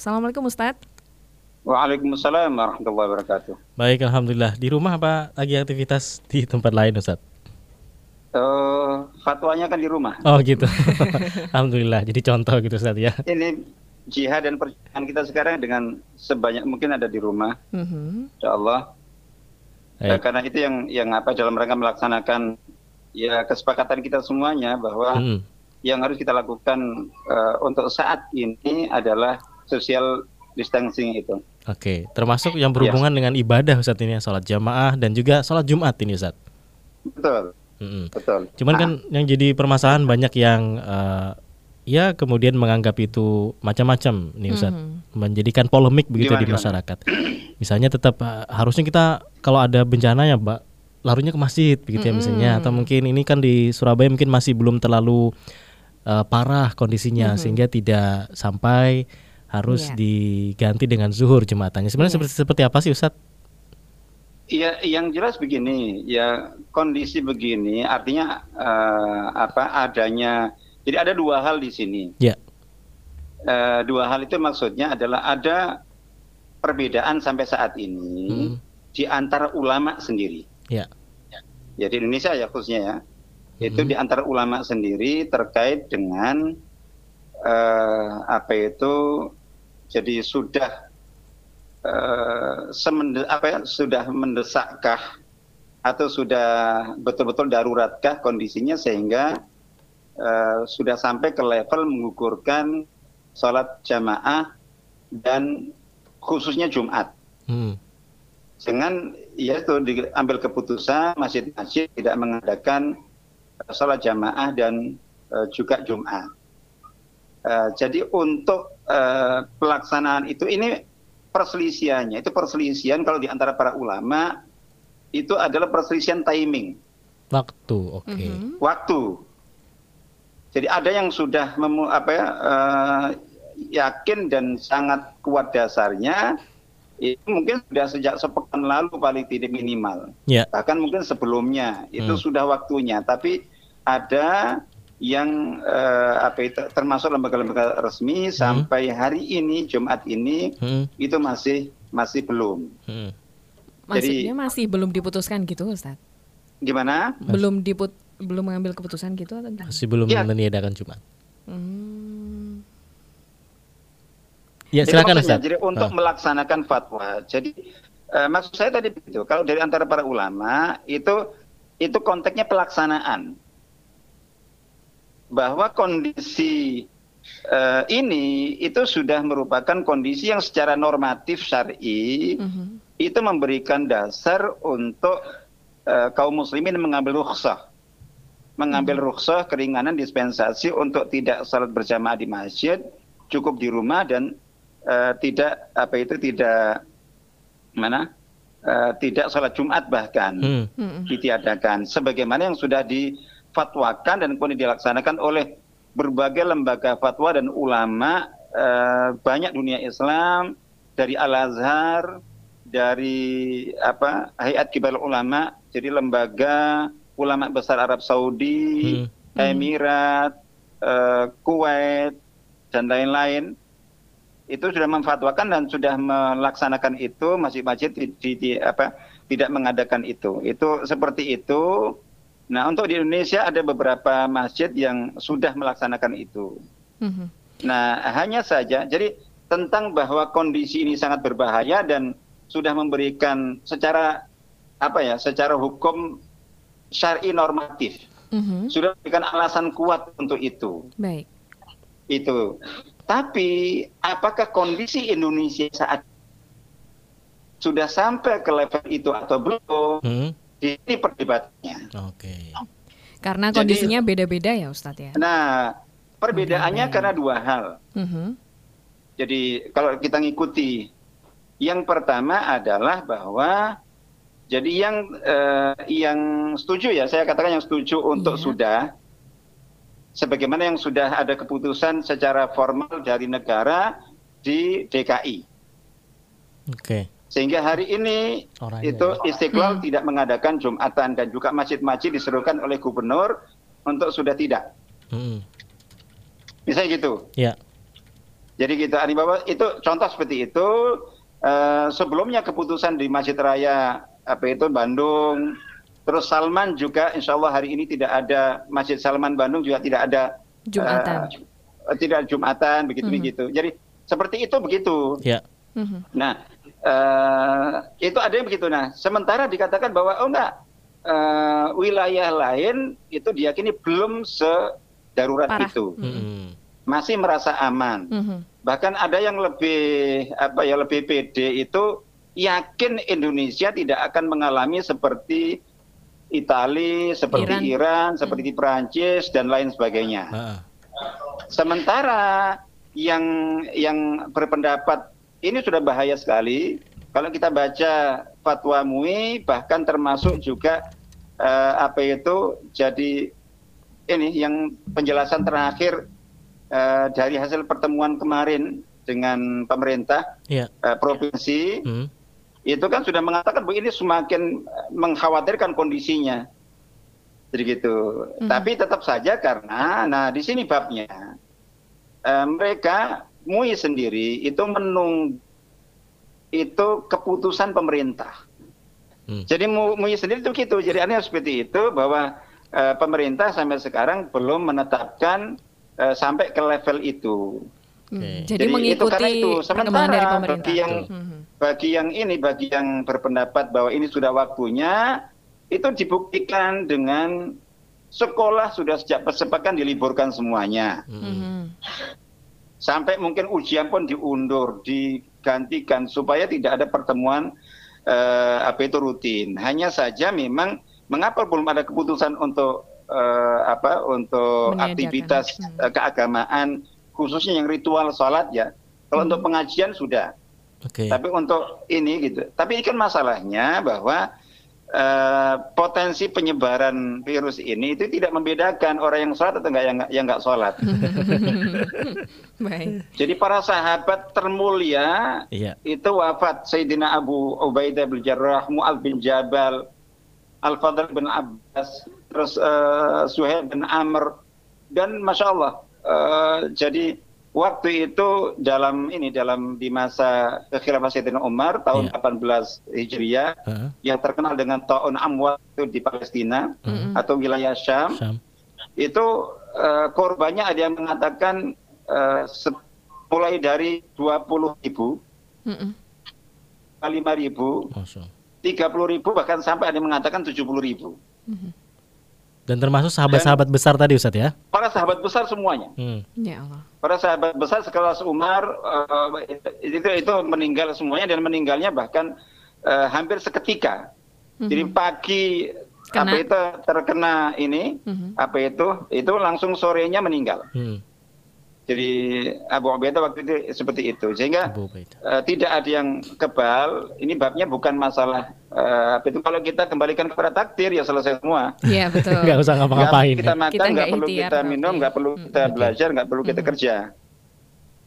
Assalamualaikum Ustadz. Waalaikumsalam warahmatullahi wabarakatuh. Baik, alhamdulillah. Di rumah apa lagi aktivitas di tempat lain, Ustaz? Uh, fatwanya kan di rumah. Oh gitu. alhamdulillah. Jadi contoh gitu Ustaz ya. Ini jihad dan perjuangan kita sekarang dengan sebanyak mungkin ada di rumah. Mm-hmm. Insya Allah. Nah, karena itu yang yang apa dalam rangka melaksanakan ya kesepakatan kita semuanya bahwa mm. yang harus kita lakukan uh, untuk saat ini adalah social distancing itu. Oke, termasuk yang berhubungan yes. dengan ibadah Ustaz ini, sholat jamaah dan juga sholat Jumat ini Ustaz. Betul. Mm-hmm. Betul. Cuman kan ah. kan yang jadi permasalahan banyak yang uh, ya kemudian menganggap itu macam-macam nih Ustaz, mm-hmm. menjadikan polemik begitu gimana, di masyarakat. Gimana? Misalnya tetap uh, harusnya kita kalau ada bencana ya, Mbak, larunya ke masjid begitu mm-hmm. ya misalnya atau mungkin ini kan di Surabaya mungkin masih belum terlalu uh, parah kondisinya mm-hmm. sehingga tidak sampai harus yeah. diganti dengan zuhur jematannya. Sebenarnya yeah. seperti seperti apa sih Ustadz? Ya, yang jelas begini, ya kondisi begini artinya uh, apa adanya. Jadi ada dua hal di sini. Ya. Uh, dua hal itu maksudnya adalah ada perbedaan sampai saat ini hmm. di antara ulama sendiri. Ya. Ya di Indonesia ya khususnya ya. Hmm. Itu di antara ulama sendiri terkait dengan uh, apa itu jadi sudah uh, semende, apa ya, sudah mendesakkah atau sudah betul-betul daruratkah kondisinya sehingga uh, sudah sampai ke level mengukurkan sholat jamaah dan khususnya Jumat. Hmm. Dengan ya itu diambil keputusan masjid-masjid tidak mengadakan sholat jamaah dan uh, juga Jumat. Uh, jadi untuk pelaksanaan itu ini perselisihannya itu perselisihan kalau di antara para ulama itu adalah perselisihan timing. Waktu, oke. Okay. -hmm. Waktu. Jadi ada yang sudah memu, apa ya, uh, yakin dan sangat kuat dasarnya itu mungkin sudah sejak sepekan lalu paling tidak minimal. Yeah. Bahkan mungkin sebelumnya itu mm. sudah waktunya. Tapi ada yang uh, apa itu termasuk lembaga-lembaga resmi hmm. sampai hari ini Jumat ini hmm. itu masih masih belum. Hmm. Maksudnya Jadi, masih belum diputuskan gitu Ustaz? Gimana? Belum diput belum mengambil keputusan gitu atau gimana? Masih belum ya. meniadakan Jumat. Hmm. Ya silakan jadi, Ustaz. Jadi untuk oh. melaksanakan fatwa. Jadi uh, maksud saya tadi begitu. Kalau dari antara para ulama itu itu konteksnya pelaksanaan bahwa kondisi uh, ini itu sudah merupakan kondisi yang secara normatif syar'i mm-hmm. itu memberikan dasar untuk uh, kaum muslimin mengambil rukhsah mengambil mm-hmm. rukhsah keringanan dispensasi untuk tidak salat berjamaah di masjid cukup di rumah dan uh, tidak apa itu tidak mana uh, tidak salat Jumat bahkan mm-hmm. ditiadakan sebagaimana yang sudah di fatwakan dan kemudian dilaksanakan oleh berbagai lembaga fatwa dan ulama eh, banyak dunia Islam dari Al Azhar dari apa Hayat Kibar Ulama jadi lembaga ulama besar Arab Saudi hmm. Emirat eh, Kuwait dan lain-lain. Itu sudah memfatwakan dan sudah melaksanakan itu masjid-masjid di, di, di apa tidak mengadakan itu. Itu seperti itu Nah, untuk di Indonesia ada beberapa masjid yang sudah melaksanakan itu. Mm-hmm. Nah, hanya saja, jadi tentang bahwa kondisi ini sangat berbahaya dan sudah memberikan secara apa ya, secara hukum syari normatif, mm-hmm. sudah memberikan alasan kuat untuk itu. Baik. Itu. Tapi apakah kondisi Indonesia saat sudah sampai ke level itu atau belum? Mm-hmm ini perdebatannya. Oke. Okay. Karena kondisinya beda-beda ya Ustadz ya. Nah, perbedaannya okay. karena dua hal. Uh mm-hmm. -huh. Jadi kalau kita ngikuti, yang pertama adalah bahwa jadi yang eh, yang setuju ya, saya katakan yang setuju untuk yeah. sudah, sebagaimana yang sudah ada keputusan secara formal dari negara di DKI. Oke. Okay. Sehingga hari ini Orangnya. itu Istiqlal hmm. tidak mengadakan Jumatan dan juga masjid-masjid diserukan oleh gubernur untuk sudah tidak. Hmm. Bisa gitu. Ya. Jadi kita gitu, bahwa itu contoh seperti itu uh, sebelumnya keputusan di Masjid Raya apa itu Bandung, terus Salman juga Insya Allah hari ini tidak ada Masjid Salman Bandung juga tidak ada Jumatan, uh, tidak Jumatan begitu mm -hmm. begitu. Jadi seperti itu begitu. Ya. Mm -hmm. Nah itu ada yang begitu. Nah sementara dikatakan bahwa oh enggak uh, wilayah lain itu diyakini belum sedarurat Parah. itu. Mm -hmm. Masih merasa aman. Mm -hmm bahkan ada yang lebih apa ya lebih pede itu yakin Indonesia tidak akan mengalami seperti Italia, seperti Iran, Iran seperti hmm. Perancis dan lain sebagainya. Sementara yang yang berpendapat ini sudah bahaya sekali. Kalau kita baca fatwa MUI bahkan termasuk juga uh, apa itu jadi ini yang penjelasan terakhir uh, dari hasil pertemuan kemarin dengan pemerintah yeah. Iya. uh, provinsi mm. itu kan sudah mengatakan bahwa ini semakin mengkhawatirkan kondisinya jadi gitu mm. tapi tetap saja karena nah di sini babnya uh, mereka MUI sendiri itu menunggu itu keputusan pemerintah mm. jadi MUI sendiri itu gitu jadi aneh seperti itu bahwa uh, pemerintah sampai sekarang belum menetapkan uh, sampai ke level itu. Okay. Jadi, Jadi mengikuti itu, itu. Sementara dari pemerintah. bagi yang hmm. bagi yang ini bagi yang berpendapat bahwa ini sudah waktunya itu dibuktikan dengan sekolah sudah sejak persepakan diliburkan semuanya. Hmm. Sampai mungkin ujian pun diundur, digantikan supaya tidak ada pertemuan uh, apa itu rutin. Hanya saja memang mengapa belum ada keputusan untuk uh, apa untuk aktivitas hmm. keagamaan khususnya yang ritual sholat ya. Kalau hmm. untuk pengajian sudah. Okay. Tapi untuk ini gitu. Tapi ini kan masalahnya bahwa potensi penyebaran virus ini itu tidak membedakan orang yang sholat atau enggak yang yang enggak sholat. Baik. Jadi para sahabat termulia iya. itu wafat Sayyidina Abu Ubaidah bin Jarrah, Mu'ad bin Jabal, Al-Fadl bin Abbas, terus uh, Suhaib bin Amr, dan Masya Allah. Uh, jadi waktu itu dalam ini dalam di masa kekhilafah Sayyidina Umar tahun yeah. 18 Hijriah uh -huh. yang terkenal dengan Taun Amwal itu di Palestina uh -huh. atau wilayah Syam, Syam. itu uh, korbannya ada yang mengatakan uh, mulai dari 20 ribu, uh -huh. 5 ribu, tiga puluh ribu bahkan sampai ada yang mengatakan tujuh puluh ribu. Dan termasuk sahabat-sahabat besar tadi Ustaz ya? Para sahabat besar semuanya. Hmm. Ya Allah. Para sahabat besar sekelas Umar uh, itu itu meninggal semuanya dan meninggalnya bahkan uh, hampir seketika. Hmm. Jadi pagi Kena. apa itu terkena ini hmm. apa itu itu langsung sorenya meninggal. Hmm. Jadi Abu Ubaidah waktu itu seperti itu sehingga uh, tidak ada yang kebal. Ini babnya bukan masalah uh, itu kalau kita kembalikan kepada takdir ya selesai semua. Iya betul. Gak usah ngapa-ngapain. Kita makan nggak perlu kita minum, nggak perlu hmm. kita belajar, nggak perlu kita hmm. kerja.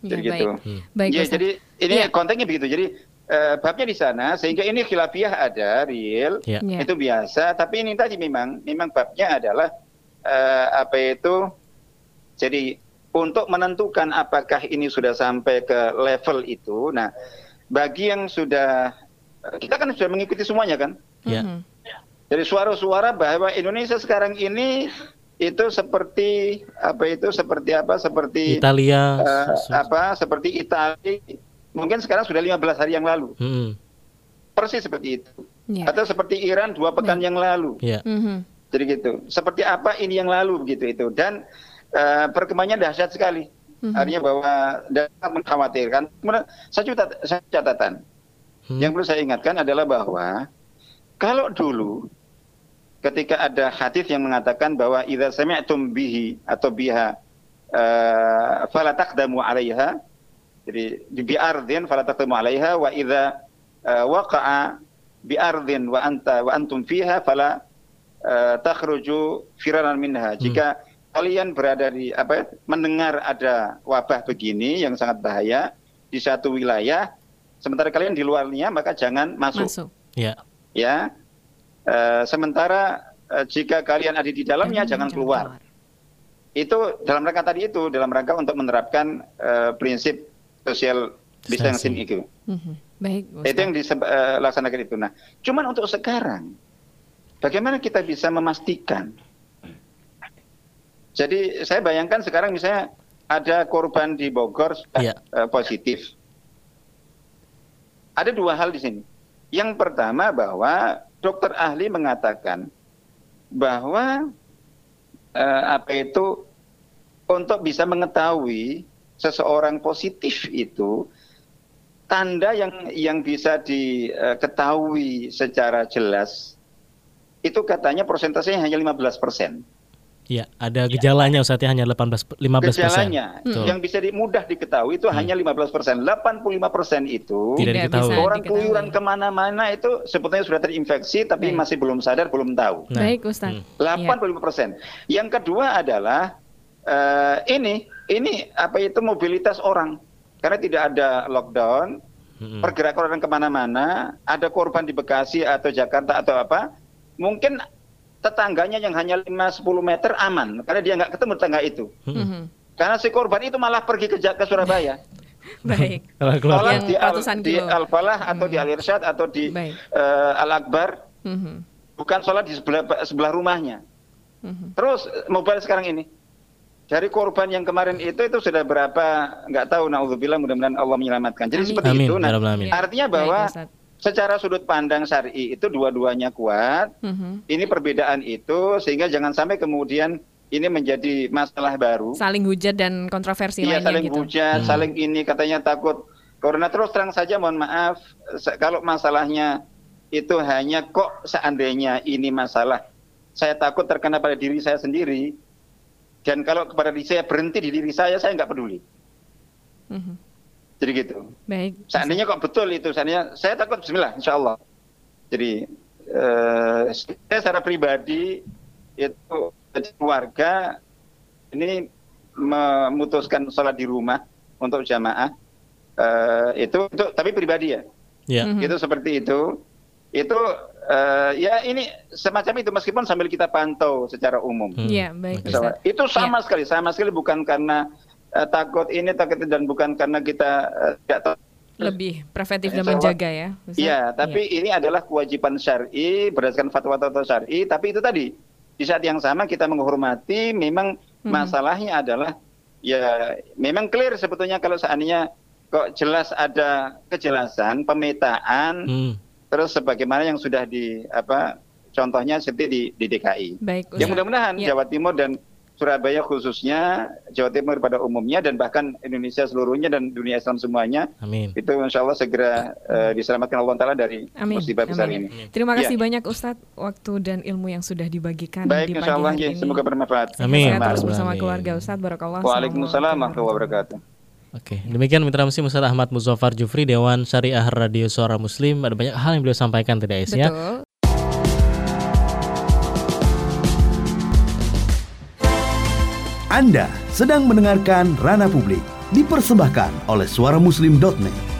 Ya, jadi gitu. Baik, ya, jadi ini ya. kontennya begitu. Jadi uh, babnya di sana sehingga ini khilafiyah ada real ya. itu biasa. Tapi ini tadi memang memang babnya adalah uh, apa itu jadi untuk menentukan apakah ini sudah sampai ke level itu. Nah, bagi yang sudah kita kan sudah mengikuti semuanya kan? Ya. Mm-hmm. Jadi suara-suara bahwa Indonesia sekarang ini itu seperti apa itu seperti apa seperti Italia uh, apa seperti Italia mungkin sekarang sudah 15 hari yang lalu. Hmm. Persis seperti itu. Yeah. Atau seperti Iran dua pekan yeah. yang lalu. Yeah. Mm-hmm. Jadi gitu. Seperti apa ini yang lalu begitu itu dan perkembangannya dahsyat sekali. Mm-hmm. Artinya bahwa sangat mengkhawatirkan. Saya catat, saya catatan. Hmm. Yang perlu saya ingatkan adalah bahwa kalau dulu ketika ada hadis yang mengatakan bahwa idza sami'tum bihi atau biha uh, fala taqdamu 'alaiha jadi di ardin fala taqdamu 'alaiha wa idza uh, waqa'a bi ardin wa anta wa antum fiha fala uh, takhruju firaran minha. Jika hmm kalian berada di apa ya, mendengar ada wabah begini yang sangat bahaya di satu wilayah, sementara kalian di luarnya maka jangan masuk. Masuk. Ya. Ya. E, sementara e, jika kalian ada di dalamnya jangan, jangan keluar. keluar. Itu dalam rangka tadi itu dalam rangka untuk menerapkan e, prinsip social distancing itu. Mhm. Baik, Ustaz. Itu yang dilaksanakan itu. Nah, cuman untuk sekarang, bagaimana kita bisa memastikan? Jadi saya bayangkan sekarang misalnya ada korban di Bogor Iya. eh, positif. Ada dua hal di sini. Yang pertama bahwa dokter ahli mengatakan bahwa eh, apa itu untuk bisa mengetahui seseorang positif itu tanda yang yang bisa diketahui secara jelas itu katanya persentasenya hanya 15 persen. Ya, ada gejalanya Ustaz ya hanya 18 15 persen. Gejalanya Betul. yang bisa di- mudah diketahui itu hanya 15 persen. 85 persen itu Tidak diketahui. orang diketahui. keluyuran ke mana-mana itu sebetulnya sudah terinfeksi tapi Baik. masih belum sadar, belum tahu. Nah, Baik, Ustaz. hmm. 85 persen. Yang kedua adalah eh, ini ini apa itu mobilitas orang karena tidak ada lockdown, Mm-mm. pergerakan orang ke mana-mana, ada korban di Bekasi atau Jakarta atau apa, mungkin tetangganya yang hanya 5-10 meter aman karena dia nggak ketemu tetangga itu. Mhm. Karena si korban itu malah pergi ke, ke Surabaya. Baik. Kalau di, Al, di. Al-Falah atau di Al-Irsyad atau di Baik. eh, Al-Akbar, Mhm. bukan sholat di sebelah, sebelah rumahnya. Mhm. Terus mobile sekarang ini. Dari korban yang kemarin itu itu sudah berapa nggak tahu naudzubillah mudah-mudahan Allah menyelamatkan. Jadi Amin. seperti Amin, itu. Nah. Ya. artinya Baik, bahwa Ustaz. Secara sudut pandang syar'i itu dua-duanya kuat. Mhm. Ini perbedaan itu sehingga jangan sampai kemudian ini menjadi masalah baru. Saling hujat dan kontroversi Iya lainnya saling gitu. hujat, Hmm. saling ini katanya takut corona terus terang saja mohon maaf kalau masalahnya itu hanya kok seandainya ini masalah saya takut terkena pada diri saya sendiri dan kalau kepada diri saya berhenti di diri saya saya nggak peduli. Mhm. Jadi gitu. Baik. Seandainya kok betul itu, seandainya saya takut Bismillah, Insya Allah. Jadi eh, saya secara pribadi itu keluarga ini memutuskan sholat di rumah untuk jamaah eh, itu, itu tapi pribadi ya, Ya. Mhm. itu seperti itu. Itu eh, ya ini semacam itu meskipun sambil kita pantau secara umum. Hmm. Iya, baik Oke. Ustaz. Itu sama sekali, sama sekali bukan karena takut ini takut itu, dan bukan karena kita eh, tidak tahu Lebih preventif dan Insya Allah. menjaga ya. Iya, tapi ini adalah kewajiban syar'i berdasarkan fatwa-fatwa syar'i. Tapi itu tadi di saat yang sama kita menghormati. Memang Mhm. masalahnya adalah ya memang clear sebetulnya kalau seandainya kok jelas ada kejelasan pemetaan Hmm. terus sebagaimana yang sudah di apa contohnya seperti di, di DKI. Baik Ya Ustaz. mudah-mudahan Ya. Jawa Timur dan Surabaya khususnya, Jawa Timur pada umumnya dan bahkan Indonesia seluruhnya dan dunia Islam semuanya Amin. itu insya Allah segera eh, diselamatkan Allah Taala dari Amin. musibah besar Amin. ini. Terima kasih Ya. banyak Ustadz waktu dan ilmu yang sudah dibagikan Baik, di pagi insya Allah hari ya, ini. semoga bermanfaat. Amin. Sehat terus Amin. bersama keluarga Ustadz. Barakallah. Waalaikumsalam warahmatullahi wabarakatuh. Oke, demikian mitra muslim Ustaz Ahmad Muzaffar Jufri Dewan Syariah Radio Suara Muslim. Ada banyak hal yang beliau sampaikan tadi Ais ya. Anda sedang mendengarkan Rana Publik dipersembahkan oleh suaramuslim.net.